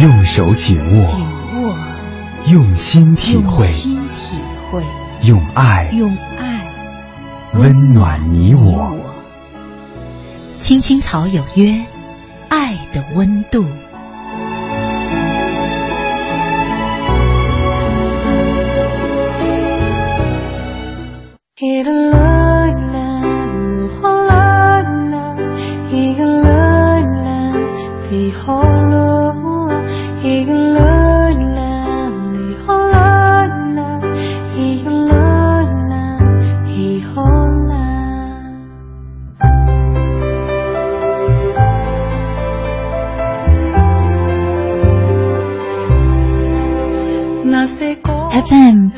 用手紧握，紧握，用心体会，用心体会，用爱用爱温暖你我。青青草有约，爱的温度。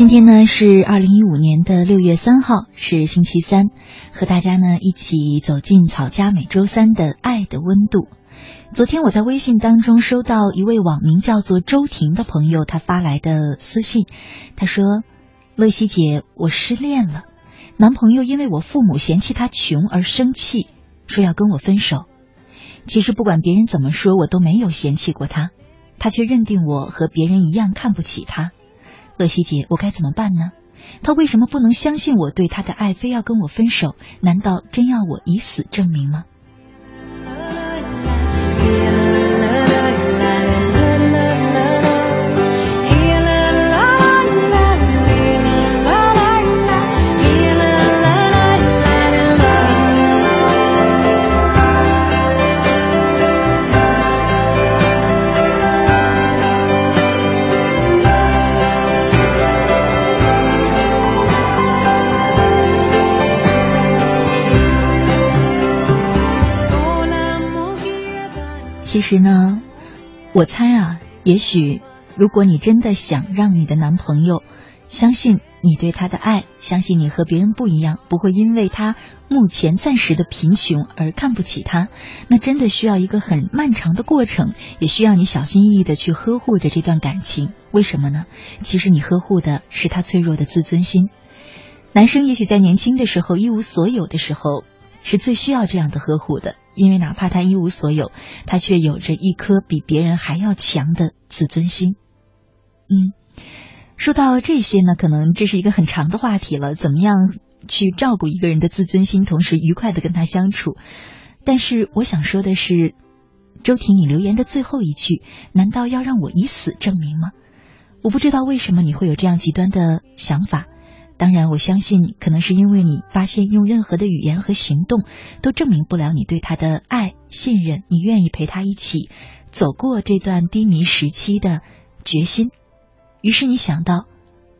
今天呢是二零一五年的六月三号，是星期三，和大家呢一起走进草家每周三的爱的温度。昨天我在微信当中收到一位网名叫做周婷的朋友他发来的私信，他说：“乐西姐，我失恋了，男朋友因为我父母嫌弃他穷而生气，说要跟我分手。其实不管别人怎么说，我都没有嫌弃过他，他却认定我和别人一样看不起他。”贺西姐，我该怎么办呢？他为什么不能相信我对他的爱，非要跟我分手？难道真要我以死证明吗？其实呢，我猜啊，也许如果你真的想让你的男朋友相信你对他的爱，相信你和别人不一样，不会因为他目前暂时的贫穷而看不起他，那真的需要一个很漫长的过程，也需要你小心翼翼的去呵护着这段感情。为什么呢？其实你呵护的是他脆弱的自尊心。男生也许在年轻的时候一无所有的时候，是最需要这样的呵护的。因为哪怕他一无所有，他却有着一颗比别人还要强的自尊心。嗯，说到这些呢，可能这是一个很长的话题了。怎么样去照顾一个人的自尊心，同时愉快的跟他相处？但是我想说的是，周婷，你留言的最后一句，难道要让我以死证明吗？我不知道为什么你会有这样极端的想法。当然，我相信可能是因为你发现用任何的语言和行动都证明不了你对他的爱、信任，你愿意陪他一起走过这段低迷时期的决心。于是你想到，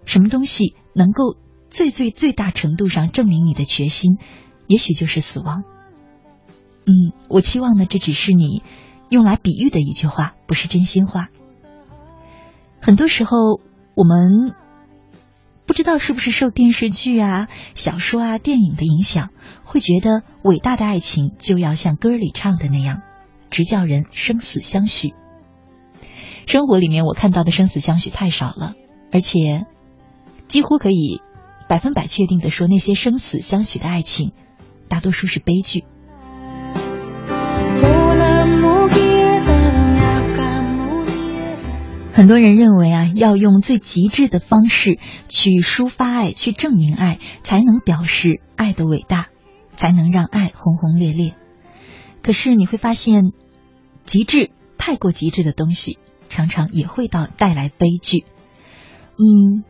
什么东西能够最最最大程度上证明你的决心？也许就是死亡。嗯，我期望呢，这只是你用来比喻的一句话，不是真心话。很多时候，我们。不知道是不是受电视剧啊、小说啊、电影的影响，会觉得伟大的爱情就要像歌里唱的那样，直叫人生死相许。生活里面我看到的生死相许太少了，而且几乎可以百分百确定的说，那些生死相许的爱情，大多数是悲剧。很多人认为啊，要用最极致的方式去抒发爱，去证明爱，才能表示爱的伟大，才能让爱轰轰烈烈。可是你会发现，极致太过极致的东西，常常也会到带来悲剧。嗯，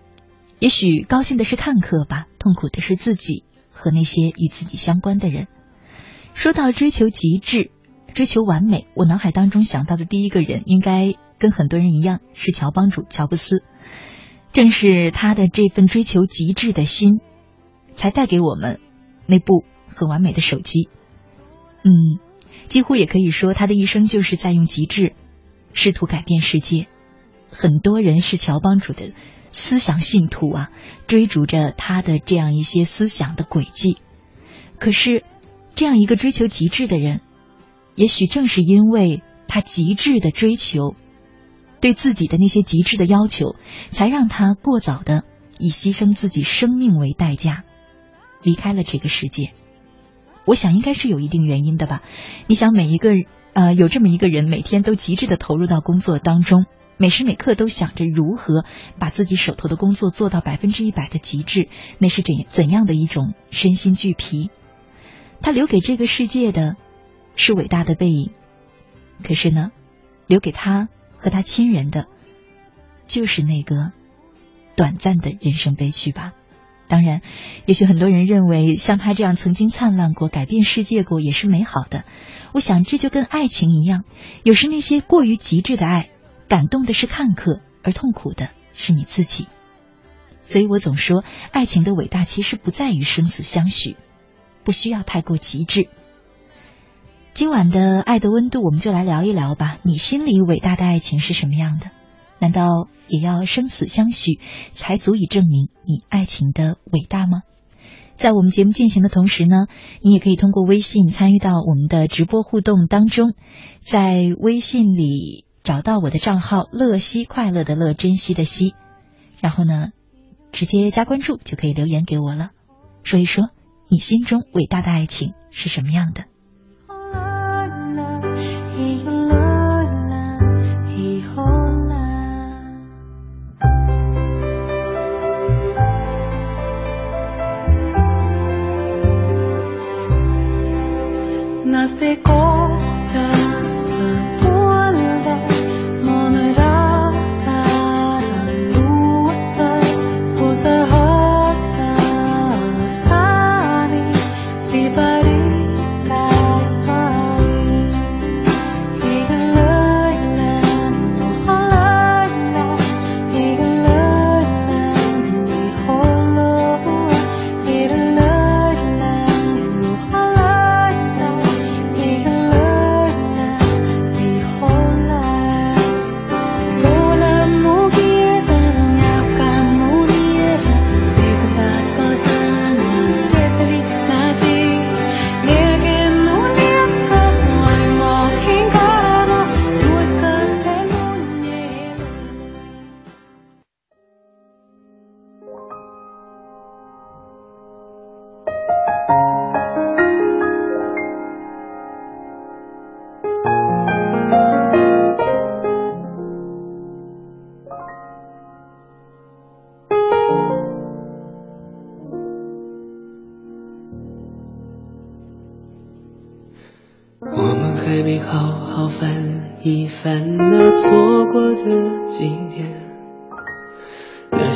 也许高兴的是看客吧，痛苦的是自己和那些与自己相关的人。说到追求极致、追求完美，我脑海当中想到的第一个人，应该跟很多人一样是乔帮主乔布斯。正是他的这份追求极致的心，才带给我们那部很完美的手机。嗯，几乎也可以说，他的一生就是在用极致试图改变世界。很多人是乔帮主的思想信徒啊，追逐着他的这样一些思想的轨迹。可是，这样一个追求极致的人，也许正是因为他极致的追求。对自己的那些极致的要求，才让他过早的以牺牲自己生命为代价离开了这个世界。我想应该是有一定原因的吧。你想，每一个呃有这么一个人，每天都极致的投入到工作当中，每时每刻都想着如何把自己手头的工作做到百分之一百的极致，那是怎怎样的一种身心俱疲？他留给这个世界的是伟大的背影，可是呢，留给他。和他亲人的，就是那个短暂的人生悲剧吧。当然，也许很多人认为像他这样曾经灿烂过、改变世界过也是美好的。我想这就跟爱情一样，有时那些过于极致的爱，感动的是看客，而痛苦的是你自己。所以我总说，爱情的伟大其实不在于生死相许，不需要太过极致。今晚的爱的温度，我们就来聊一聊吧。你心里伟大的爱情是什么样的？难道也要生死相许，才足以证明你爱情的伟大吗？在我们节目进行的同时呢，你也可以通过微信参与到我们的直播互动当中，在微信里找到我的账号“乐西快乐的乐珍惜的惜”，然后呢，直接加关注就可以留言给我了，说一说你心中伟大的爱情是什么样的。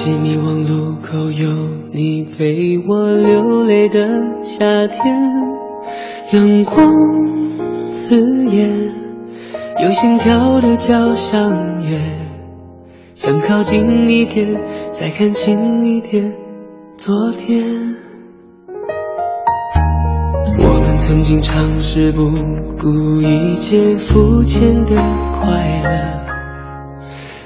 记迷惘路口有你陪我流泪的夏天，阳光刺眼，有心跳的交响乐，想靠近一点，再看清一点昨天。我们曾经尝试不顾一切肤浅的快乐，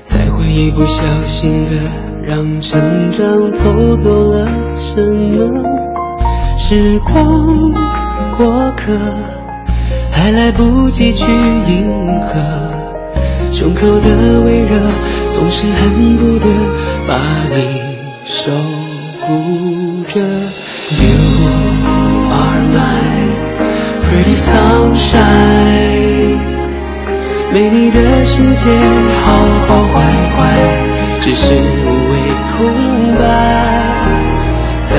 才会一不小心的。让成长偷走了什么。时光过客，还来不及去迎合。胸口的微热，总是恨不得把你守护着。You are my pretty sunshine，没你的世界好好坏坏，只是空白。答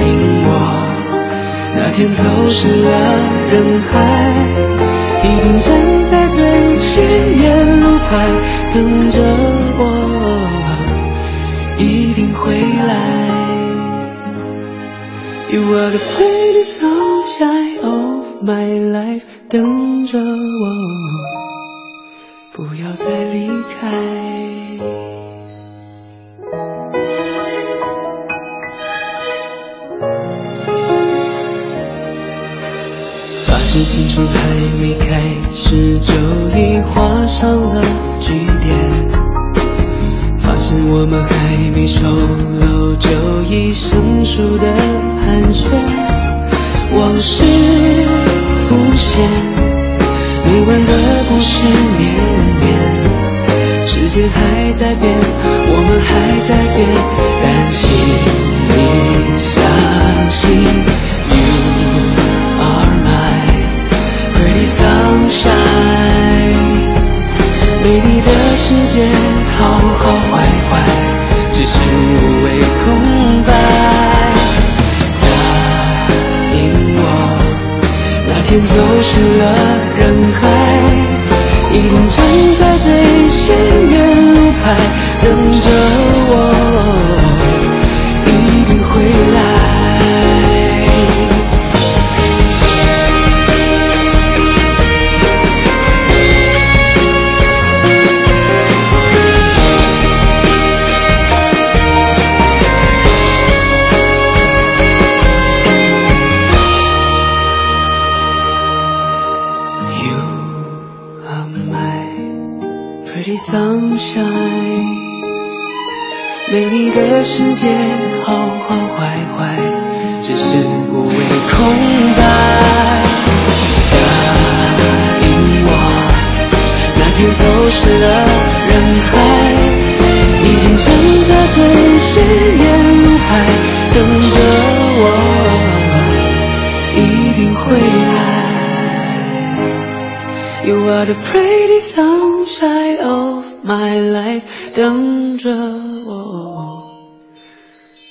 应我，那天走失了人海。一定站在最显眼路。牌等着我，一定会来。You are the pretty sunshine of my life，等着我，不要再离开。还没熟楼，就已生疏的寒暄。往事浮现，没完的故事绵绵。时间还在变，我们还在变，但心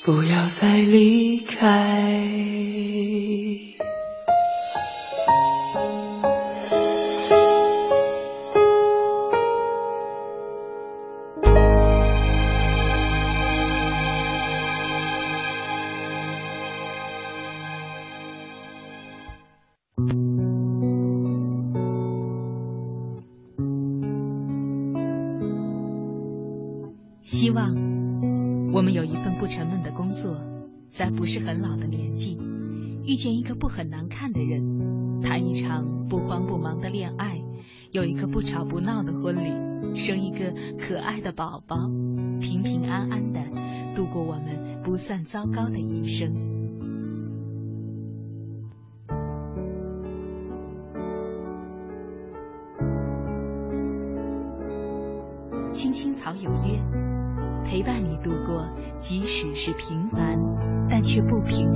不要再离开。不算糟糕的一生。青青草有约，陪伴你度过即使是平凡，但却不平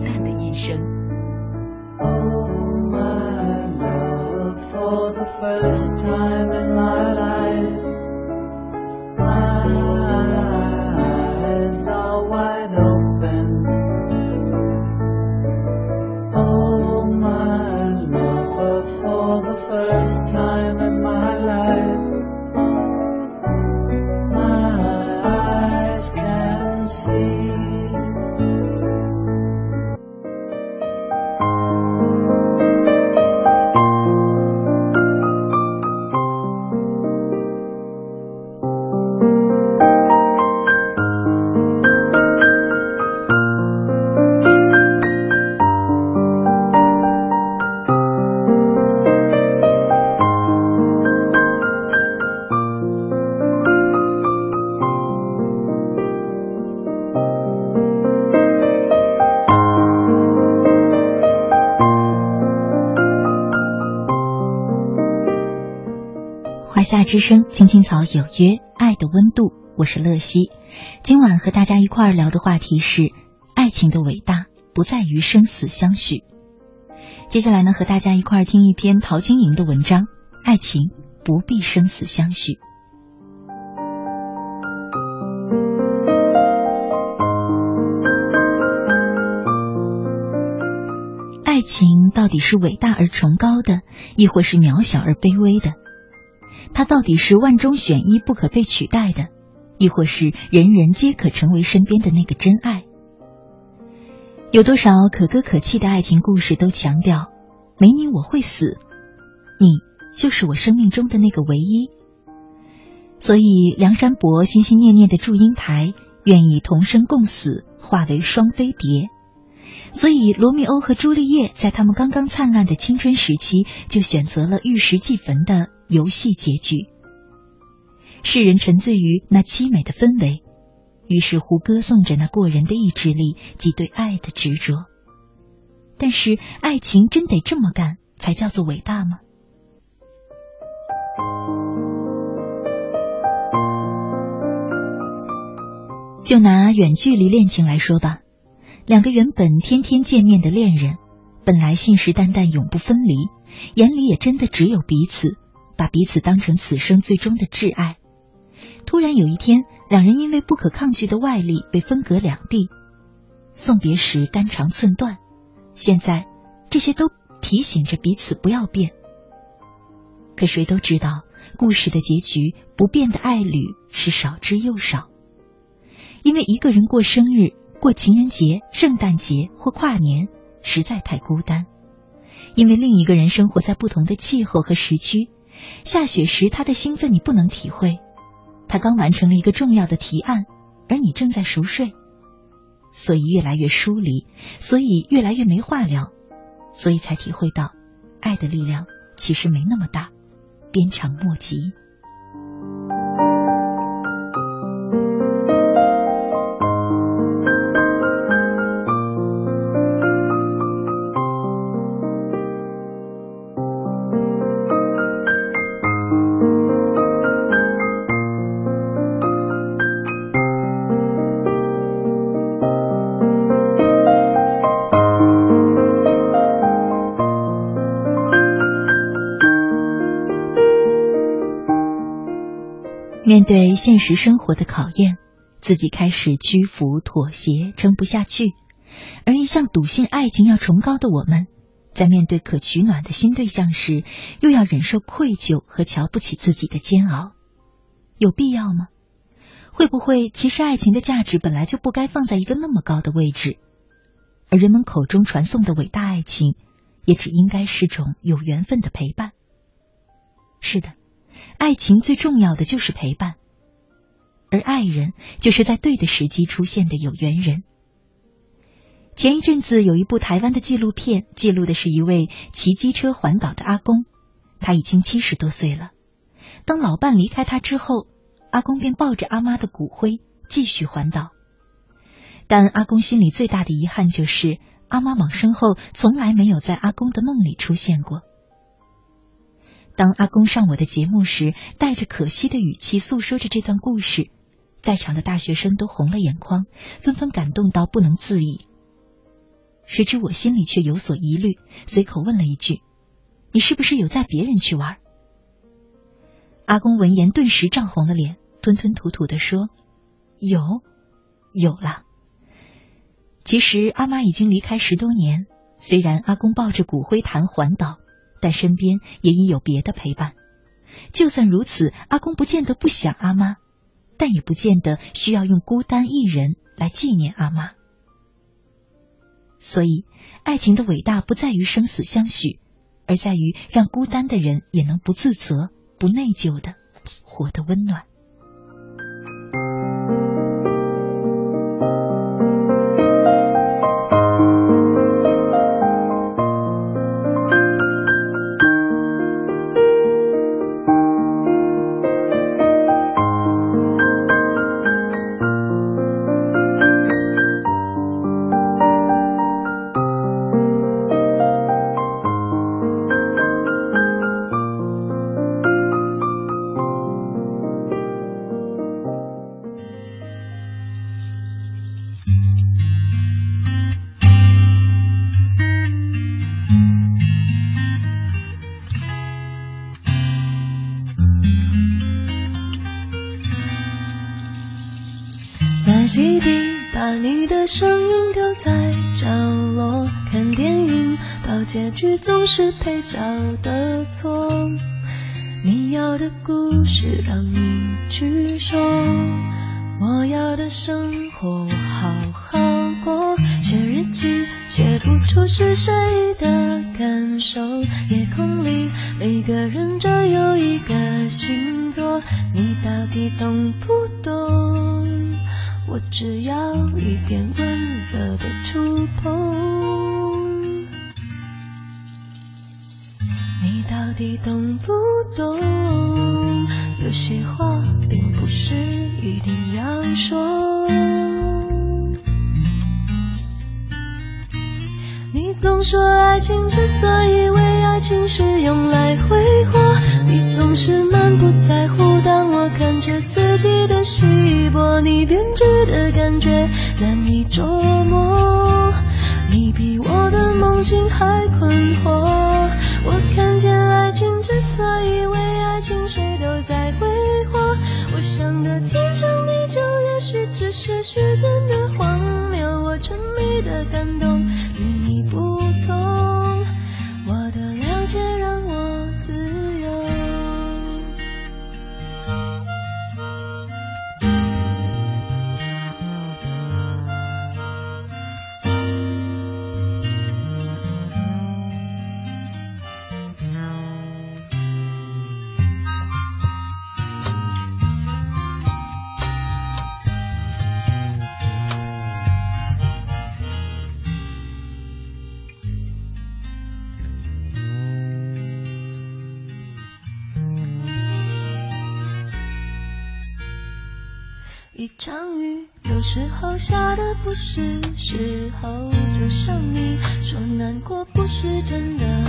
之声》青青草有约，爱的温度，我是乐西。今晚和大家一块儿聊的话题是：爱情的伟大不在于生死相许。接下来呢，和大家一块儿听一篇陶晶莹的文章《爱情不必生死相许》。爱情到底是伟大而崇高的，亦或是渺小而卑微的？他到底是万中选一、不可被取代的，亦或是人人皆可成为身边的那个真爱？有多少可歌可泣的爱情故事都强调，没你我会死，你就是我生命中的那个唯一。所以梁山伯心心念念的祝英台，愿意同生共死，化为双飞蝶。所以罗密欧和朱丽叶在他们刚刚灿烂的青春时期，就选择了玉石俱焚的游戏结局。世人沉醉于那凄美的氛围。于是乎，歌颂着那过人的意志力及对爱的执着。但是，爱情真得这么干才叫做伟大吗？就拿远距离恋情来说吧，两个原本天天见面的恋人，本来信誓旦旦永不分离，眼里也真的只有彼此，把彼此当成此生最终的挚爱。突然有一天，两人因为不可抗拒的外力被分隔两地，送别时肝肠寸断。现在这些都提醒着彼此不要变。可谁都知道，故事的结局不变的爱侣是少之又少。因为一个人过生日、过情人节、圣诞节或跨年实在太孤单；因为另一个人生活在不同的气候和时区，下雪时他的兴奋你不能体会。他刚完成了一个重要的提案，而你正在熟睡，所以越来越疏离，所以越来越没话聊，所以才体会到，爱的力量其实没那么大，鞭长莫及。面对现实生活的考验，自己开始屈服、妥协，撑不下去；而一向笃信爱情要崇高的我们，在面对可取暖的新对象时，又要忍受愧疚和瞧不起自己的煎熬，有必要吗？会不会其实爱情的价值本来就不该放在一个那么高的位置？而人们口中传颂的伟大爱情，也只应该是种有缘分的陪伴。是的。爱情最重要的就是陪伴，而爱人就是在对的时机出现的有缘人。前一阵子有一部台湾的纪录片，记录的是一位骑机车环岛的阿公，他已经七十多岁了。当老伴离开他之后，阿公便抱着阿妈的骨灰继续环岛。但阿公心里最大的遗憾就是，阿妈往生后从来没有在阿公的梦里出现过。当阿公上我的节目时，带着可惜的语气诉说着这段故事，在场的大学生都红了眼眶，纷纷感动到不能自已。谁知我心里却有所疑虑，随口问了一句：“你是不是有载别人去玩？”阿公闻言顿时涨红了脸，吞吞吐吐的说：“有，有了。”其实阿妈已经离开十多年，虽然阿公抱着骨灰坛环岛。但身边也已有别的陪伴，就算如此，阿公不见得不想阿妈，但也不见得需要用孤单一人来纪念阿妈。所以，爱情的伟大不在于生死相许，而在于让孤单的人也能不自责、不内疚的活得温暖。是配角的错。你要的故事让你去说。我要的生活好好过。写日记写不出是谁的感受。夜空里不是时候就像你说难过不是真的。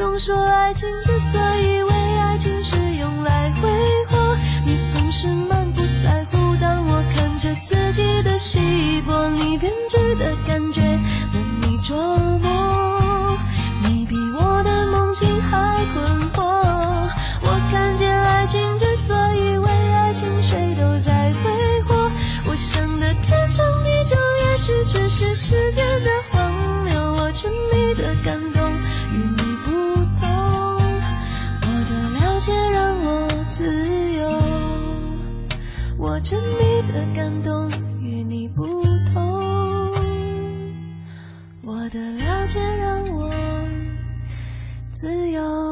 总说爱情之所以为爱情是用来挥霍，你总是忙。沉溺的感动与你不同我的了解让我自由。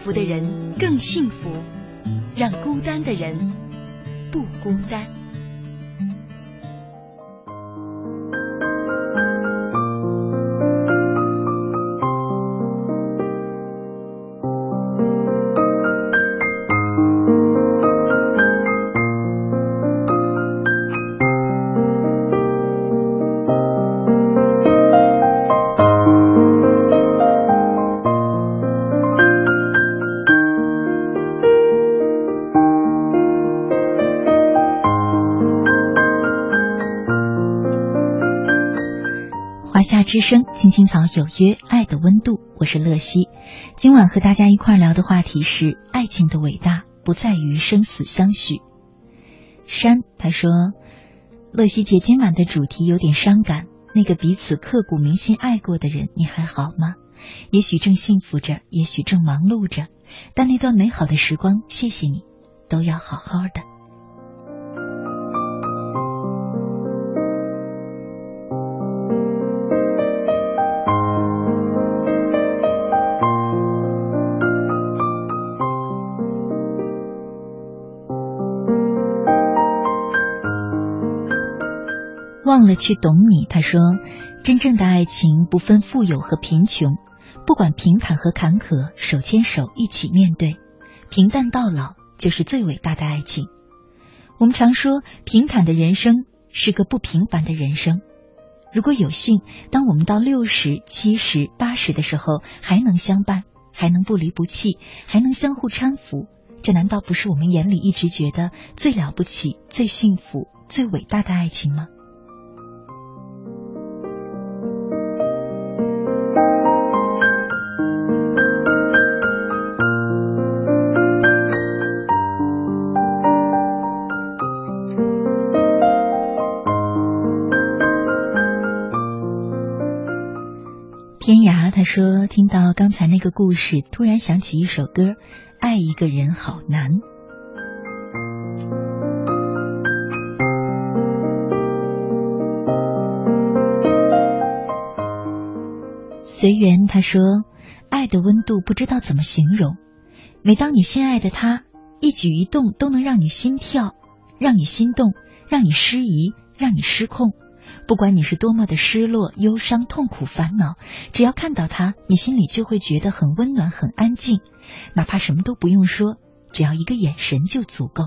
福的人更幸福让孤单的人不孤单。青青草有约，爱的温度，我是乐西。今晚和大家一块聊的话题是：爱情的伟大不在于生死相许。山他说，乐西姐今晚的主题有点伤感。那个彼此刻骨铭心爱过的人，你还好吗？也许正幸福着，也许正忙碌着，但那段美好的时光，谢谢你，都要好好的。忘了去懂你，他说，真正的爱情不分富有和贫穷，不管平坦和坎坷，手牵手一起面对，平淡到老就是最伟大的爱情。我们常说，平坦的人生是个不平凡的人生。如果有幸，当我们到六十、七十、八十的时候，还能相伴，还能不离不弃，还能相互搀扶，这难道不是我们眼里一直觉得最了不起、最幸福、最伟大的爱情吗？听到刚才那个故事，突然想起一首歌，《爱一个人好难》。”随缘他说：“爱的温度不知道怎么形容，每当你心爱的他一举一动都能让你心跳，让你心动，让你失仪，让你失控。”不管你是多么的失落、忧伤、痛苦、烦恼，只要看到他，你心里就会觉得很温暖、很安静。哪怕什么都不用说，只要一个眼神就足够。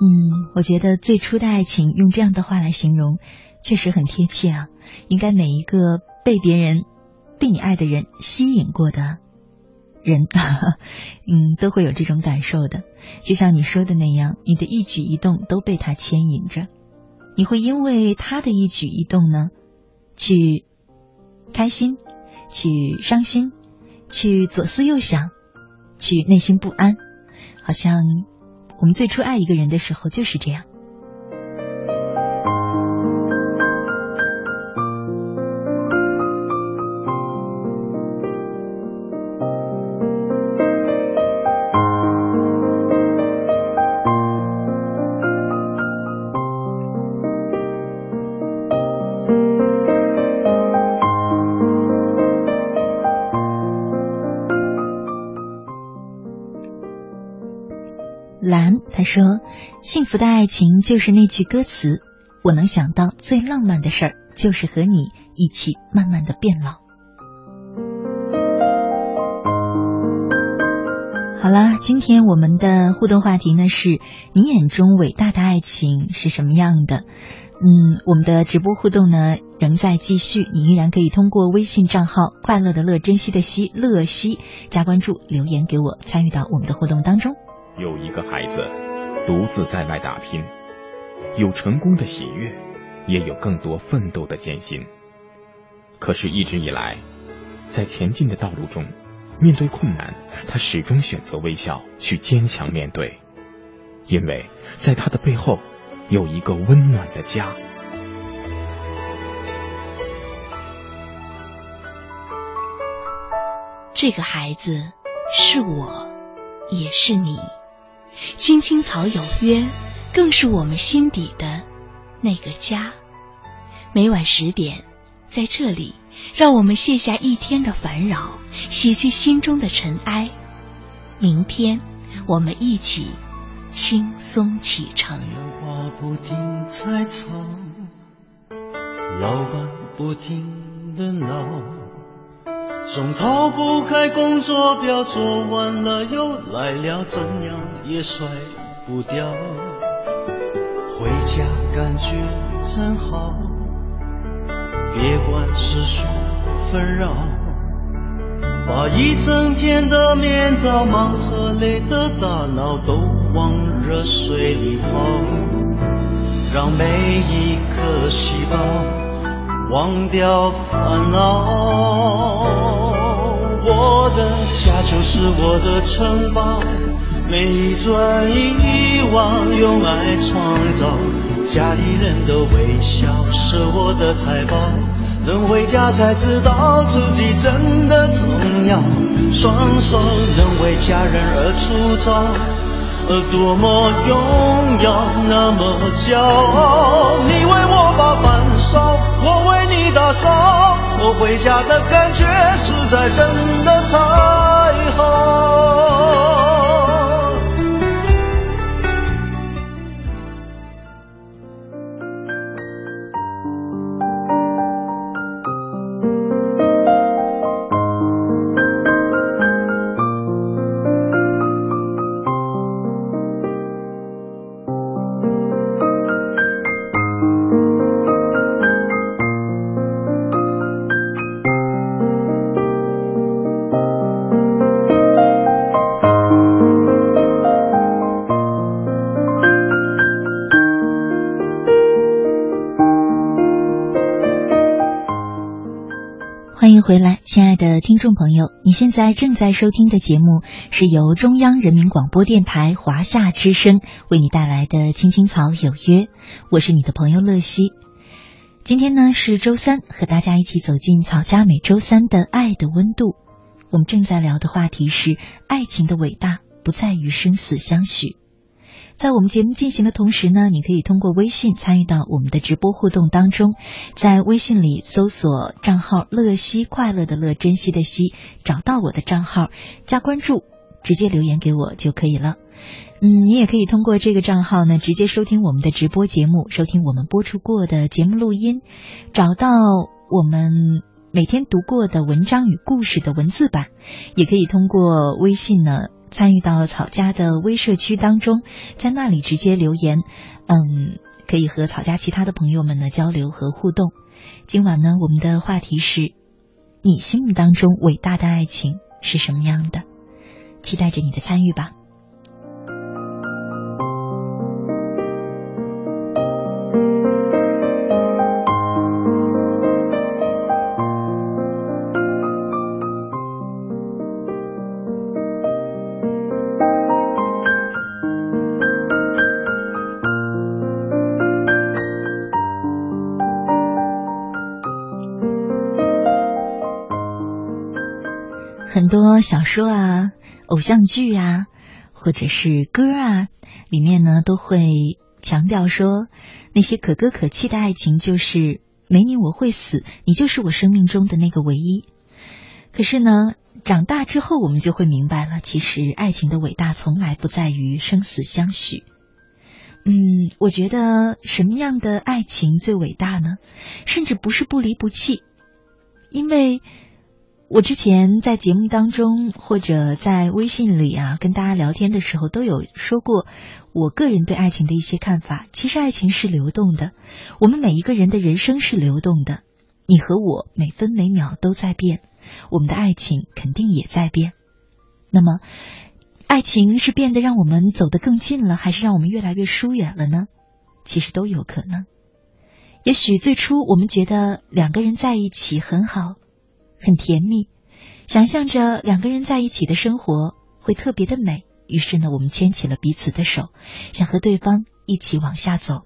嗯，我觉得最初的爱情用这样的话来形容，确实很贴切啊。应该每一个被别人、被你爱的人吸引过的。人，嗯，都会有这种感受的。就像你说的那样，你的一举一动都被他牵引着，你会因为他的一举一动呢，去开心，去伤心，去左思右想，去内心不安。好像我们最初爱一个人的时候就是这样。他说：“幸福的爱情就是那句歌词，我能想到最浪漫的事儿，就是和你一起慢慢的变老。”好了，今天我们的互动话题呢是你眼中伟大的爱情是什么样的？嗯，我们的直播互动呢仍在继续，你依然可以通过微信账号“快乐的乐珍惜的惜乐西”加关注，留言给我，参与到我们的互动当中。有一个孩子。独自在外打拼，有成功的喜悦，也有更多奋斗的艰辛。可是，一直以来，在前进的道路中，面对困难，他始终选择微笑，去坚强面对，因为在他的背后有一个温暖的家。这个孩子是我，也是你。青青草有约，更是我们心底的那个家。每晚十点，在这里，让我们卸下一天的烦扰，洗去心中的尘埃。明天，我们一起轻松启程。话不停在吵，老板不停的闹。总逃不开工作表，做完了又来了，怎样也甩不掉。回家感觉真好，别管世俗纷扰。把一整天的面罩忙和累的大脑都往热水里泡，让每一颗细胞忘掉烦恼。我的家就是我的城堡，每一砖一瓦用爱创造，家里人的微笑是我的财宝。能回家才知道自己真的重要，双手能为家人而出招，多么荣耀，那么骄傲。你为我把饭烧，我为打扫，我回家的感觉实在真的太好。众朋友，你现在正在收听的节目是由中央人民广播电台华夏之声为你带来的《青青草有约》，我是你的朋友乐西。今天呢是周三，和大家一起走进草家每周三的爱的温度。我们正在聊的话题是：爱情的伟大不在于生死相许。在我们节目进行的同时呢，你可以通过微信参与到我们的直播互动当中，在微信里搜索账号“乐西快乐的乐珍惜的惜”，找到我的账号加关注，直接留言给我就可以了。嗯，你也可以通过这个账号呢，直接收听我们的直播节目，收听我们播出过的节目录音，找到我们每天读过的文章与故事的文字版，也可以通过微信呢。参与到草家的微社区当中，在那里直接留言，嗯，可以和草家其他的朋友们呢交流和互动。今晚呢，我们的话题是：你心目当中伟大的爱情是什么样的？期待着你的参与吧。小说啊、偶像剧啊，或者是歌啊，里面呢都会强调说，那些可歌可泣的爱情就是没你我会死，你就是我生命中的那个唯一。可是呢，长大之后我们就会明白了，其实爱情的伟大从来不在于生死相许。嗯，我觉得什么样的爱情最伟大呢？甚至不是不离不弃，因为。我之前在节目当中或者在微信里啊，跟大家聊天的时候都有说过，我个人对爱情的一些看法。其实爱情是流动的，我们每一个人的人生是流动的，你和我每分每秒都在变，我们的爱情肯定也在变。那么，爱情是变得让我们走得更近了，还是让我们越来越疏远了呢？其实都有可能。也许最初我们觉得两个人在一起很好。很甜蜜，想象着两个人在一起的生活会特别的美。于是呢，我们牵起了彼此的手，想和对方一起往下走。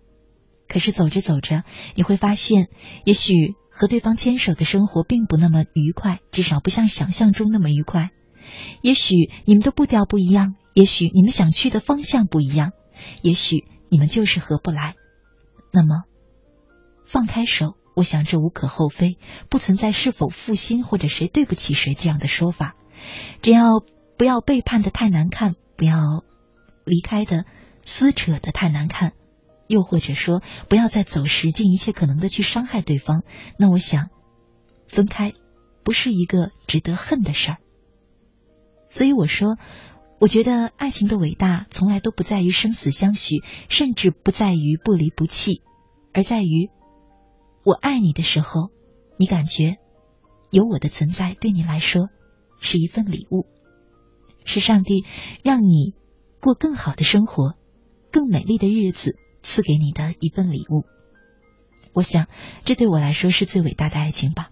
可是走着走着，你会发现，也许和对方牵手的生活并不那么愉快，至少不像想象中那么愉快。也许你们的步调不一样，也许你们想去的方向不一样，也许你们就是合不来。那么，放开手。我想这无可厚非，不存在是否负心或者谁对不起谁这样的说法。只要不要背叛的太难看，不要离开的撕扯的太难看，又或者说不要再走时尽一切可能的去伤害对方，那我想分开不是一个值得恨的事儿。所以我说，我觉得爱情的伟大从来都不在于生死相许，甚至不在于不离不弃，而在于。我爱你的时候，你感觉有我的存在对你来说是一份礼物，是上帝让你过更好的生活、更美丽的日子赐给你的一份礼物。我想，这对我来说是最伟大的爱情吧。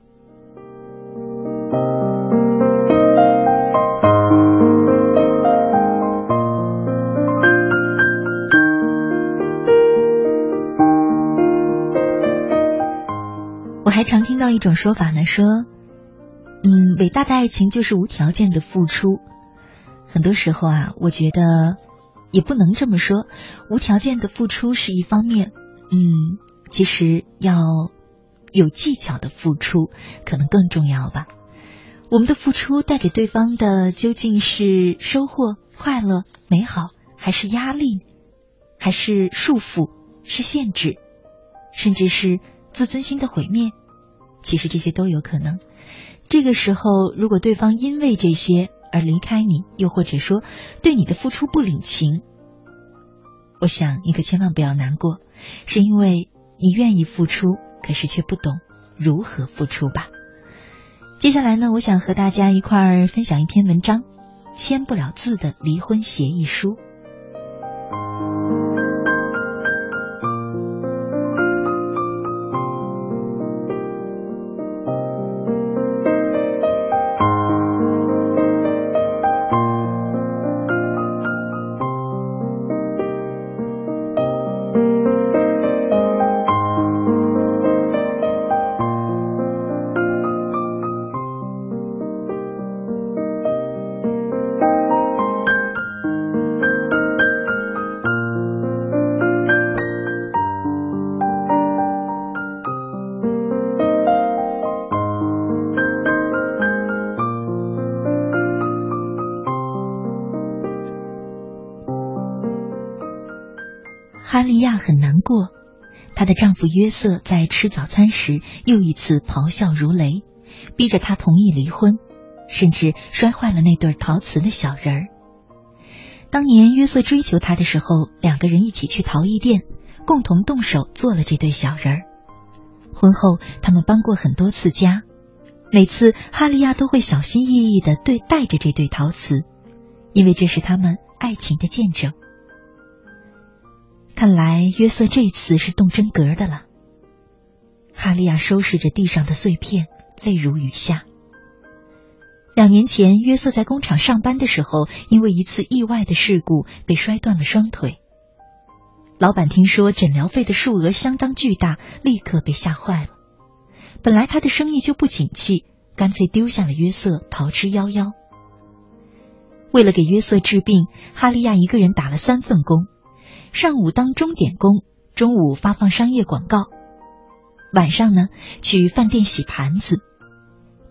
还常听到一种说法呢，说，嗯，伟大的爱情就是无条件的付出。很多时候啊，我觉得也不能这么说，无条件的付出是一方面，嗯，其实要有技巧的付出可能更重要吧。我们的付出带给对方的究竟是收获、快乐、美好，还是压力，还是束缚、是限制，甚至是自尊心的毁灭？其实这些都有可能。这个时候，如果对方因为这些而离开你，又或者说对你的付出不领情，我想你可千万不要难过，是因为你愿意付出，可是却不懂如何付出吧。接下来呢，我想和大家一块儿分享一篇文章，《签不了字的离婚协议书》。哈利亚很难过，她的丈夫约瑟在吃早餐时又一次咆哮如雷，逼着她同意离婚，甚至摔坏了那对陶瓷的小人儿。当年约瑟追求她的时候，两个人一起去陶艺店，共同动手做了这对小人儿。婚后，他们搬过很多次家，每次哈利亚都会小心翼翼的对待着这对陶瓷，因为这是他们爱情的见证。看来约瑟这次是动真格的了。哈利亚收拾着地上的碎片，泪如雨下。两年前，约瑟在工厂上班的时候，因为一次意外的事故被摔断了双腿。老板听说诊疗费的数额相当巨大，立刻被吓坏了。本来他的生意就不景气，干脆丢下了约瑟，逃之夭夭。为了给约瑟治病，哈利亚一个人打了三份工。上午当钟点工，中午发放商业广告，晚上呢去饭店洗盘子。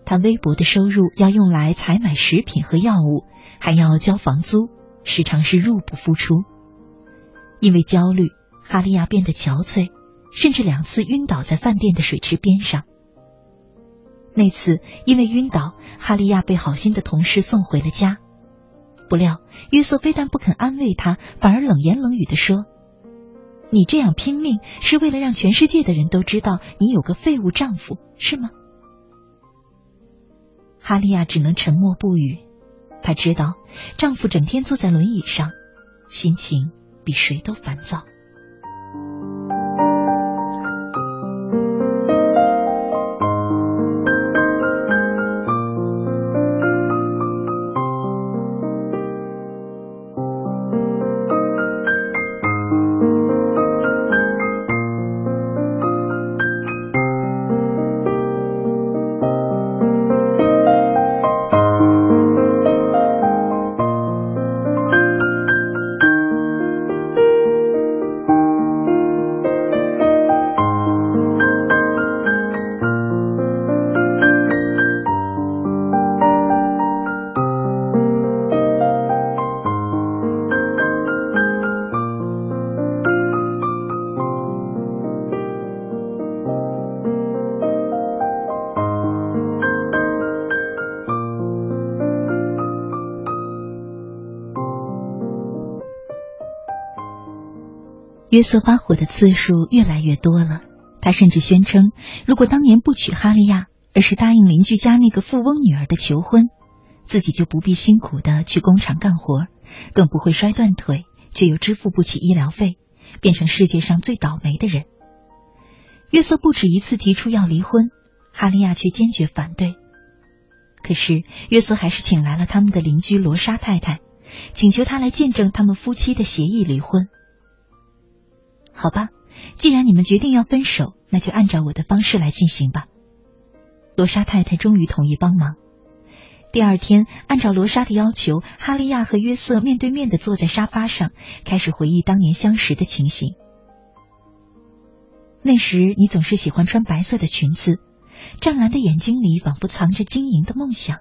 他微薄的收入要用来采买食品和药物，还要交房租，时常是入不敷出。因为焦虑，哈利亚变得憔悴，甚至两次晕倒在饭店的水池边上。那次因为晕倒，哈利亚被好心的同事送回了家。不料，约瑟非但不肯安慰他，反而冷言冷语的说：“你这样拼命是为了让全世界的人都知道你有个废物丈夫，是吗？”哈利亚只能沉默不语。她知道丈夫整天坐在轮椅上，心情比谁都烦躁。约瑟发火的次数越来越多了，他甚至宣称，如果当年不娶哈利亚，而是答应邻居家那个富翁女儿的求婚，自己就不必辛苦的去工厂干活，更不会摔断腿，却又支付不起医疗费，变成世界上最倒霉的人。约瑟不止一次提出要离婚，哈利亚却坚决反对。可是约瑟还是请来了他们的邻居罗莎太太，请求他来见证他们夫妻的协议离婚。好吧，既然你们决定要分手，那就按照我的方式来进行吧。罗莎太太终于同意帮忙。第二天，按照罗莎的要求，哈利亚和约瑟面对面的坐在沙发上，开始回忆当年相识的情形。那时你总是喜欢穿白色的裙子，湛蓝的眼睛里仿佛藏着晶莹的梦想。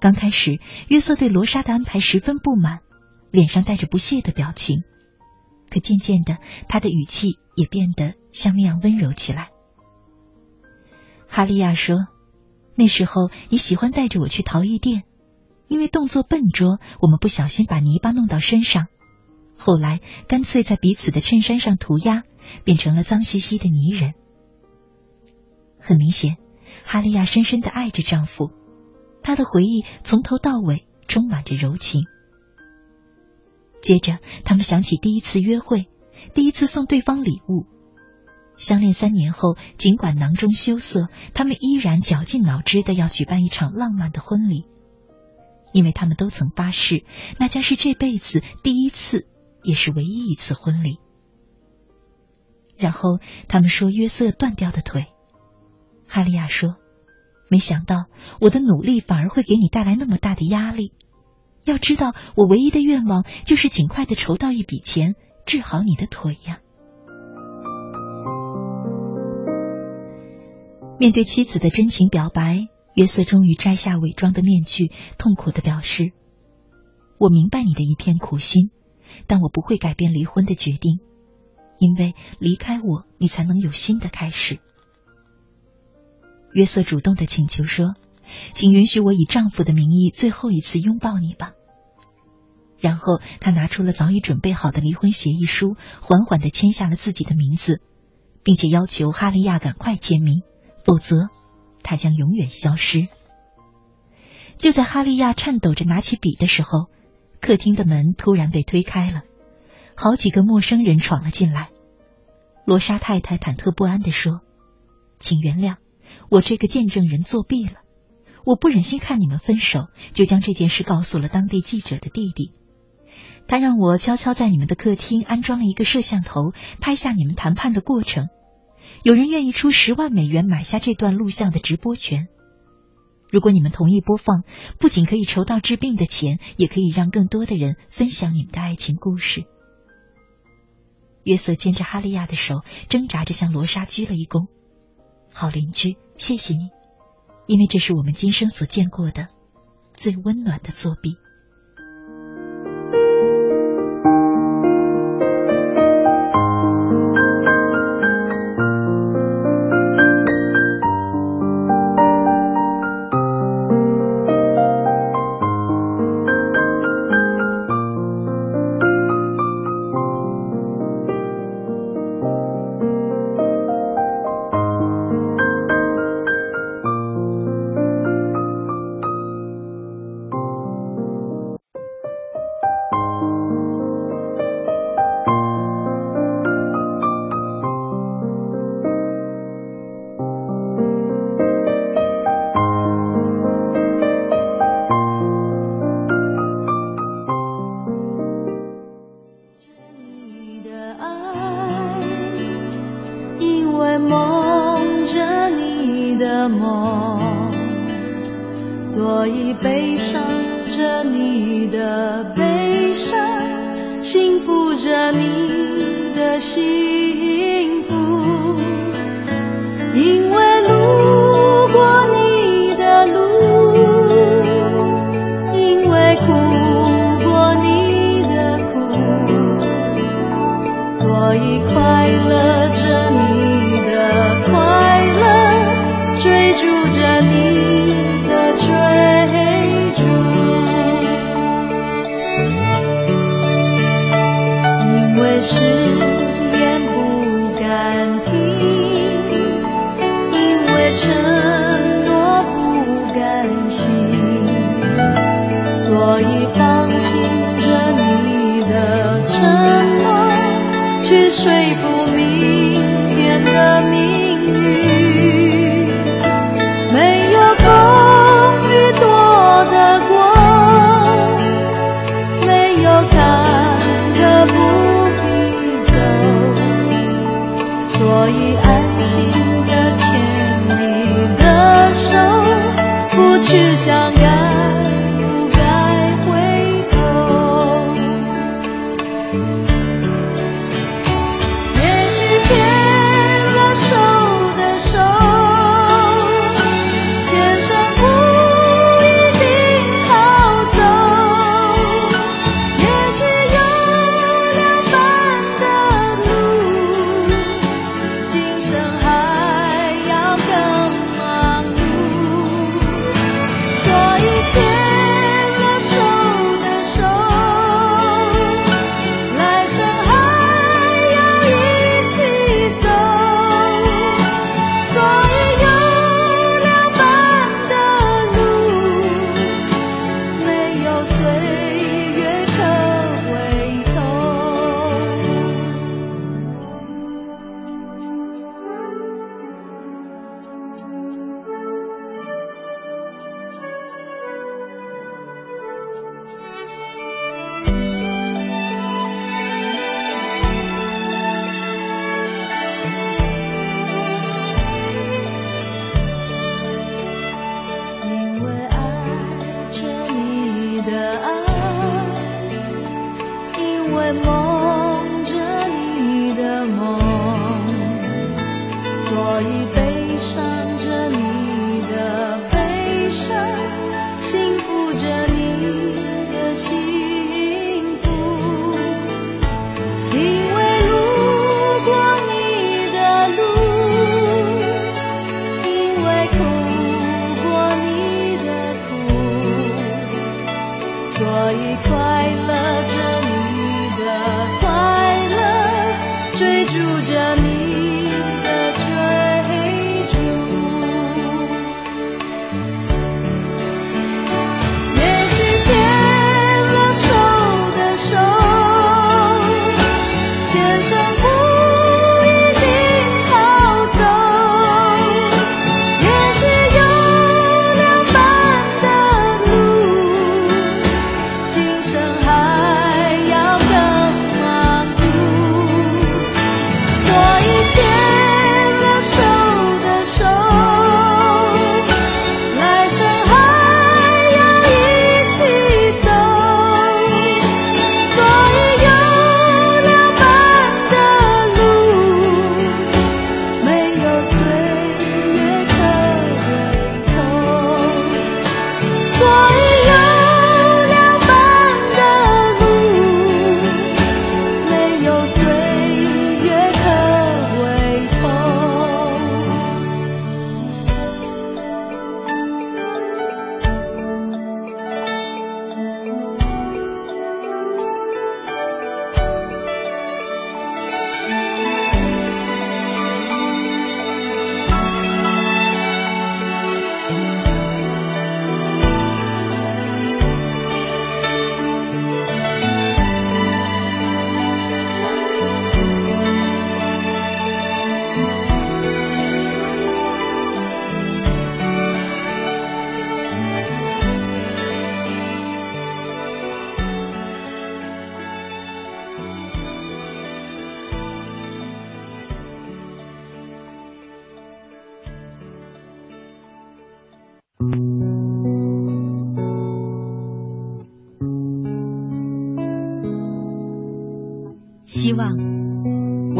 刚开始，约瑟对罗莎的安排十分不满，脸上带着不屑的表情。可渐渐的，他的语气也变得像那样温柔起来。哈利亚说：“那时候你喜欢带着我去陶艺店，因为动作笨拙，我们不小心把泥巴弄到身上。后来干脆在彼此的衬衫上涂鸦，变成了脏兮兮的泥人。”很明显，哈利亚深深的爱着丈夫，她的回忆从头到尾充满着柔情。接着，他们想起第一次约会，第一次送对方礼物。相恋三年后，尽管囊中羞涩，他们依然绞尽脑汁的要举办一场浪漫的婚礼，因为他们都曾发誓，那将是这辈子第一次，也是唯一一次婚礼。然后，他们说约瑟断掉的腿。哈利亚说：“没想到我的努力反而会给你带来那么大的压力。要知道，我唯一的愿望就是尽快的筹到一笔钱，治好你的腿呀。”面对妻子的真情表白，约瑟终于摘下伪装的面具，痛苦的表示：“我明白你的一片苦心，但我不会改变离婚的决定，因为离开我，你才能有新的开始。”约瑟主动的请求说：“请允许我以丈夫的名义最后一次拥抱你吧。”然后他拿出了早已准备好的离婚协议书，缓缓的签下了自己的名字，并且要求哈利亚赶快签名。否则，他将永远消失。就在哈利亚颤抖着拿起笔的时候，客厅的门突然被推开了，好几个陌生人闯了进来。罗莎太太忐忑不安地说：“请原谅，我这个见证人作弊了。我不忍心看你们分手，就将这件事告诉了当地记者的弟弟。他让我悄悄在你们的客厅安装了一个摄像头，拍下你们谈判的过程。”有人愿意出十万美元买下这段录像的直播权。如果你们同意播放，不仅可以筹到治病的钱，也可以让更多的人分享你们的爱情故事。约瑟牵着哈利亚的手，挣扎着向罗莎鞠了一躬：“好邻居，谢谢你，因为这是我们今生所见过的最温暖的作弊。”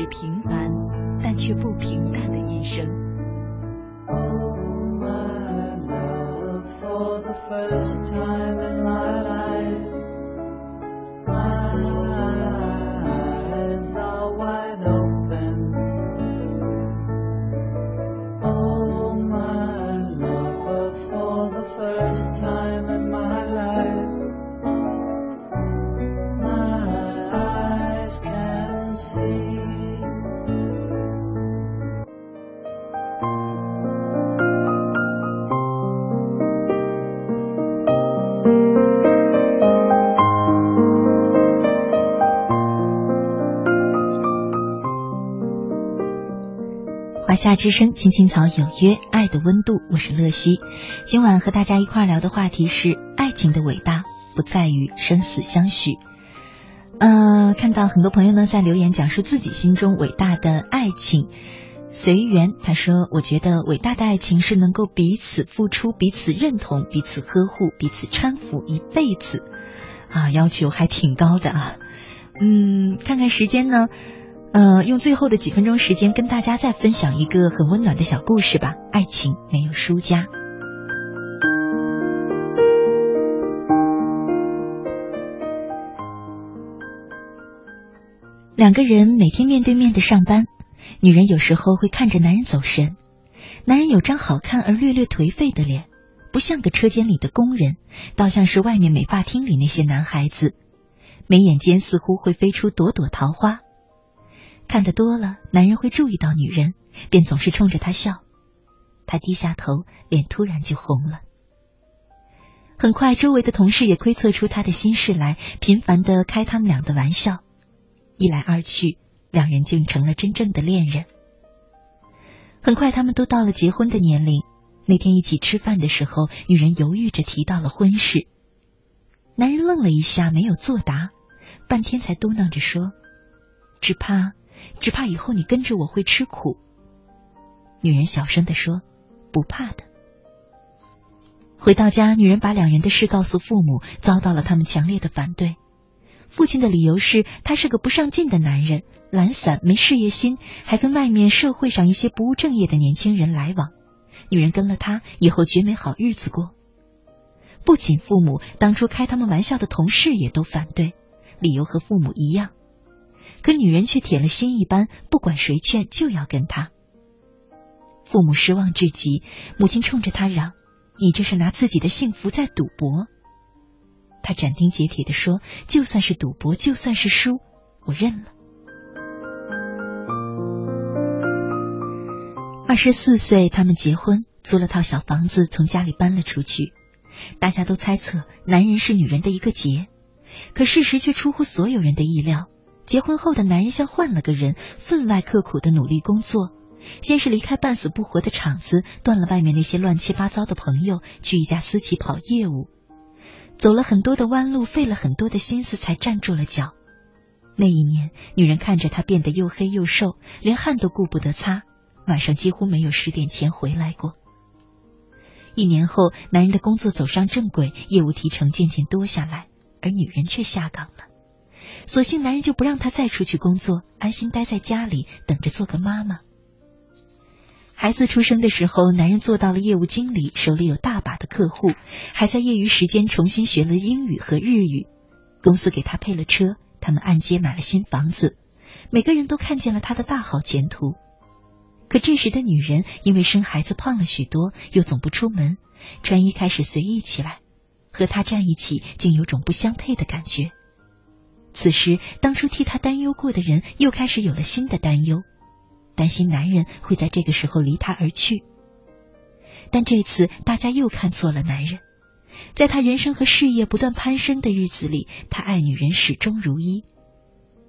是平凡，夏之声，青青草有约，爱的温度，我是乐西。今晚和大家一块聊的话题是：爱情的伟大不在于生死相许。呃，看到很多朋友呢在留言讲述自己心中伟大的爱情。随缘他说：“我觉得伟大的爱情是能够彼此付出、彼此认同、彼此呵护、彼此搀扶一辈子。”啊，要求还挺高的啊。嗯，看看时间呢。呃，用最后的几分钟时间跟大家再分享一个很温暖的小故事吧。爱情没有输家。两个人每天面对面的上班，女人有时候会看着男人走神。男人有张好看而略略颓废的脸，不像个车间里的工人，倒像是外面美发厅里那些男孩子，眉眼间似乎会飞出朵朵桃花。看得多了，男人会注意到女人，便总是冲着她笑。他低下头，脸突然就红了。很快，周围的同事也窥测出他的心事来，频繁的开他们俩的玩笑。一来二去，两人竟成了真正的恋人。很快，他们都到了结婚的年龄。那天一起吃饭的时候，女人犹豫着提到了婚事。男人愣了一下，没有作答，半天才嘟囔着说：“只怕，只怕以后你跟着我会吃苦。”女人小声的说：“不怕的。”回到家，女人把两人的事告诉父母，遭到了他们强烈的反对。父亲的理由是他是个不上进的男人，懒散没事业心，还跟外面社会上一些不务正业的年轻人来往。女人跟了他以后绝没好日子过。不仅父母，当初开他们玩笑的同事也都反对，理由和父母一样。可女人却铁了心一般，不管谁劝就要跟他。父母失望至极，母亲冲着他嚷：“你这是拿自己的幸福在赌博。”他斩钉截铁的说：“就算是赌博，就算是输，我认了。”二十四岁，他们结婚，租了套小房子，从家里搬了出去。大家都猜测男人是女人的一个劫，可事实却出乎所有人的意料。结婚后的男人像换了个人，分外刻苦的努力工作。先是离开半死不活的厂子，断了外面那些乱七八糟的朋友，去一家私企跑业务，走了很多的弯路，费了很多的心思，才站住了脚。那一年，女人看着他变得又黑又瘦，连汗都顾不得擦，晚上几乎没有十点前回来过。一年后，男人的工作走上正轨，业务提成渐渐多下来，而女人却下岗了。索性男人就不让她再出去工作，安心待在家里，等着做个妈妈。孩子出生的时候，男人做到了业务经理，手里有大把的客户，还在业余时间重新学了英语和日语。公司给他配了车，他们按揭买了新房子，每个人都看见了他的大好前途。可这时的女人因为生孩子胖了许多，又总不出门，穿衣开始随意起来，和他站一起竟有种不相配的感觉。此时，当初替他担忧过的人又开始有了新的担忧。担心男人会在这个时候离他而去，但这次大家又看错了男人。在他人生和事业不断攀升的日子里，他爱女人始终如一，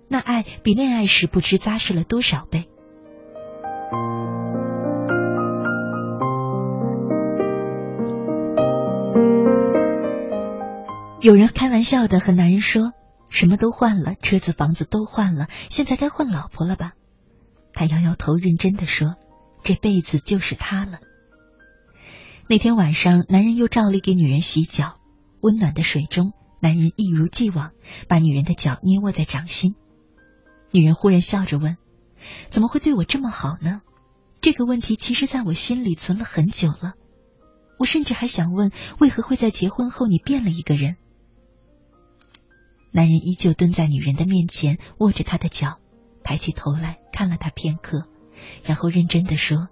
那爱比恋爱时不知扎实了多少倍。有人开玩笑的和男人说：“什么都换了，车子、房子都换了，现在该换老婆了吧？”他摇摇头，认真的说：“这辈子就是他了。”那天晚上，男人又照例给女人洗脚。温暖的水中，男人一如既往把女人的脚捏握在掌心。女人忽然笑着问：“怎么会对我这么好呢？”这个问题其实在我心里存了很久了。我甚至还想问：为何会在结婚后你变了一个人？男人依旧蹲在女人的面前，握着她的脚。抬起头来看了她片刻，然后认真的说：“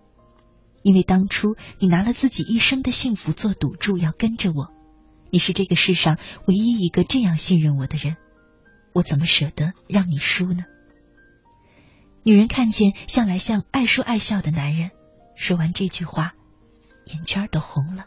因为当初你拿了自己一生的幸福做赌注，要跟着我，你是这个世上唯一一个这样信任我的人，我怎么舍得让你输呢？”女人看见向来像爱说爱笑的男人，说完这句话，眼圈都红了。